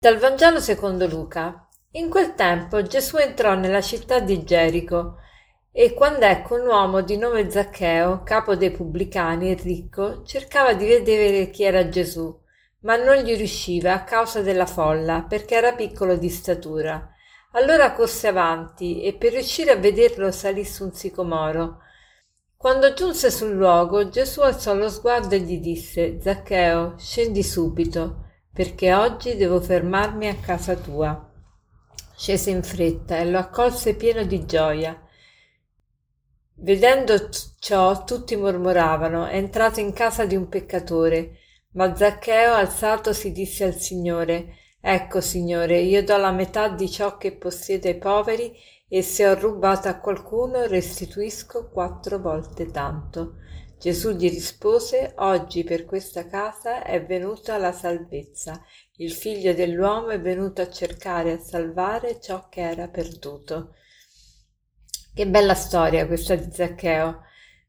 Dal Vangelo secondo Luca. In quel tempo Gesù entrò nella città di Gerico e quando ecco un uomo di nome Zaccheo, capo dei pubblicani e ricco, cercava di vedere chi era Gesù, ma non gli riusciva a causa della folla, perché era piccolo di statura. Allora corse avanti e per riuscire a vederlo salì su un sicomoro. Quando giunse sul luogo, Gesù alzò lo sguardo e gli disse: Zaccheo, scendi subito perché oggi devo fermarmi a casa tua. Scese in fretta e lo accolse pieno di gioia. Vedendo ciò, tutti mormoravano, è entrato in casa di un peccatore. Ma Zaccheo, alzatosi, disse al Signore, Ecco, Signore, io do la metà di ciò che possiede ai poveri, e se ho rubato a qualcuno restituisco quattro volte tanto. Gesù gli rispose, Oggi per questa casa è venuta la salvezza. Il figlio dell'uomo è venuto a cercare e a salvare ciò che era perduto. Che bella storia questa di Zaccheo.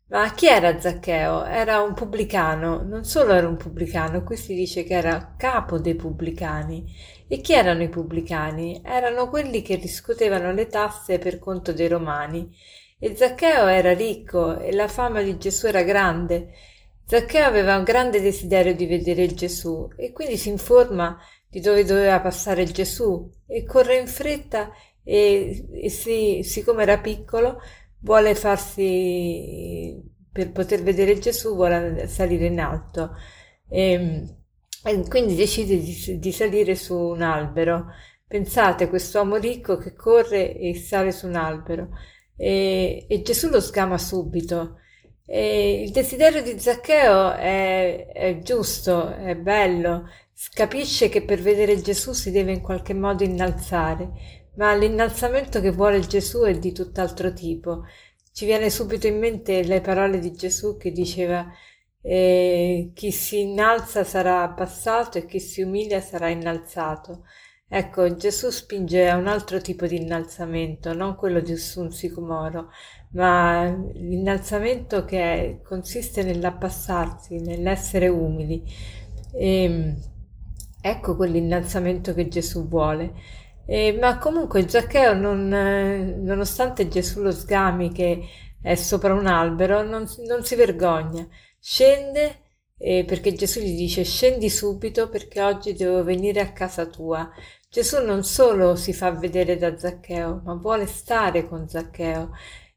Ma chi era Zaccheo? Era un pubblicano, non solo era un pubblicano, qui si dice che era capo dei pubblicani. E chi erano i pubblicani? Erano quelli che riscuotevano le tasse per conto dei romani e Zaccheo era ricco e la fama di Gesù era grande. Zaccheo aveva un grande desiderio di vedere Gesù e quindi si informa di dove doveva passare Gesù e corre in fretta e, e si, siccome era piccolo vuole farsi per poter vedere Gesù vuole salire in alto. E, e quindi decide di, di salire su un albero. Pensate quest'uomo ricco che corre e sale su un albero e, e Gesù lo sgama subito. E il desiderio di Zaccheo è, è giusto, è bello, capisce che per vedere Gesù si deve in qualche modo innalzare, ma l'innalzamento che vuole Gesù è di tutt'altro tipo. Ci viene subito in mente le parole di Gesù che diceva eh, chi si innalza sarà abbassato e chi si umilia sarà innalzato. Ecco, Gesù spinge a un altro tipo di innalzamento, non quello di un sicomoro, ma l'innalzamento che consiste nell'abbassarsi, nell'essere umili. E, ehm, ecco quell'innalzamento che Gesù vuole. E, ma comunque Zaccheo, non, nonostante Gesù lo sgami che è sopra un albero, non, non si vergogna, scende eh, perché Gesù gli dice scendi subito perché oggi devo venire a casa tua. Gesù non solo si fa vedere da Zaccheo, ma vuole stare con Zaccheo.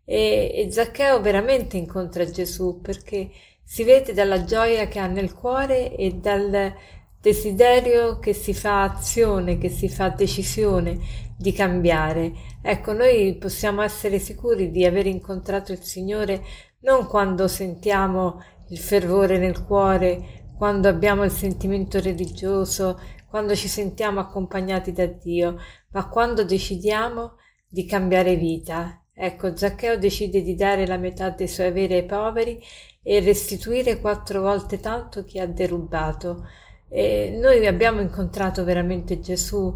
E, e Zaccheo veramente incontra Gesù perché si vede dalla gioia che ha nel cuore e dal desiderio che si fa azione, che si fa decisione di cambiare. Ecco, noi possiamo essere sicuri di aver incontrato il Signore non quando sentiamo il fervore nel cuore, quando abbiamo il sentimento religioso, quando ci sentiamo accompagnati da Dio, ma quando decidiamo di cambiare vita. Ecco, Zaccheo decide di dare la metà dei suoi averi ai poveri e restituire quattro volte tanto chi ha derubato. E noi abbiamo incontrato veramente Gesù.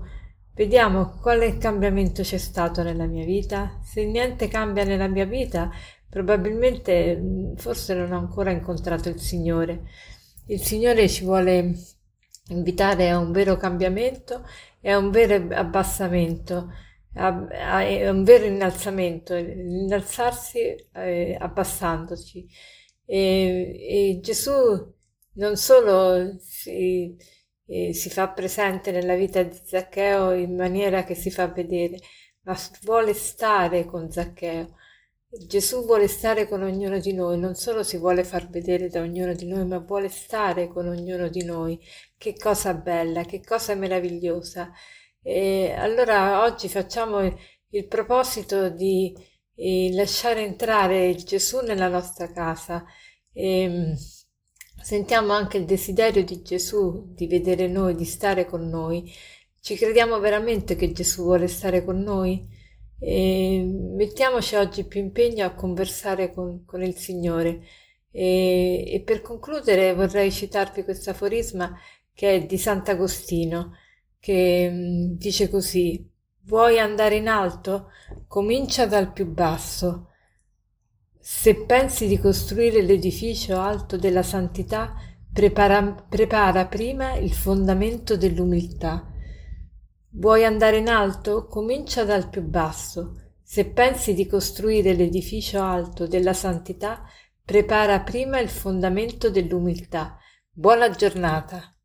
Vediamo quale cambiamento c'è stato nella mia vita. Se niente cambia nella mia vita, probabilmente forse non ho ancora incontrato il Signore. Il Signore ci vuole invitare a un vero cambiamento e a un vero abbassamento, a, un vero innalzamento, innalzarsi eh, abbassandoci. E, e, Gesù non solo si, eh, si fa presente nella vita di Zaccheo in maniera che si fa vedere, ma vuole stare con Zaccheo Gesù vuole stare con ognuno di noi, non solo si vuole far vedere da ognuno di noi, ma vuole stare con ognuno di noi. Che cosa bella, che cosa meravigliosa. E allora oggi facciamo il proposito di eh, lasciare entrare Gesù nella nostra casa. E, mm, sentiamo anche il desiderio di Gesù di vedere noi, di stare con noi. Ci crediamo veramente che Gesù vuole stare con noi? E mettiamoci oggi più impegno a conversare con, con il Signore. E, e, per concludere vorrei citarvi questo aforisma che è di Sant'Agostino, che mm, dice così: Vuoi andare in alto? Comincia dal più basso. Se pensi di costruire l'edificio alto della santità, prepara, prepara prima il fondamento dell'umiltà Vuoi andare in alto? Comincia dal più basso. Se pensi di costruire l'edificio alto della santità, prepara prima il fondamento dell'umiltà. Buona giornata.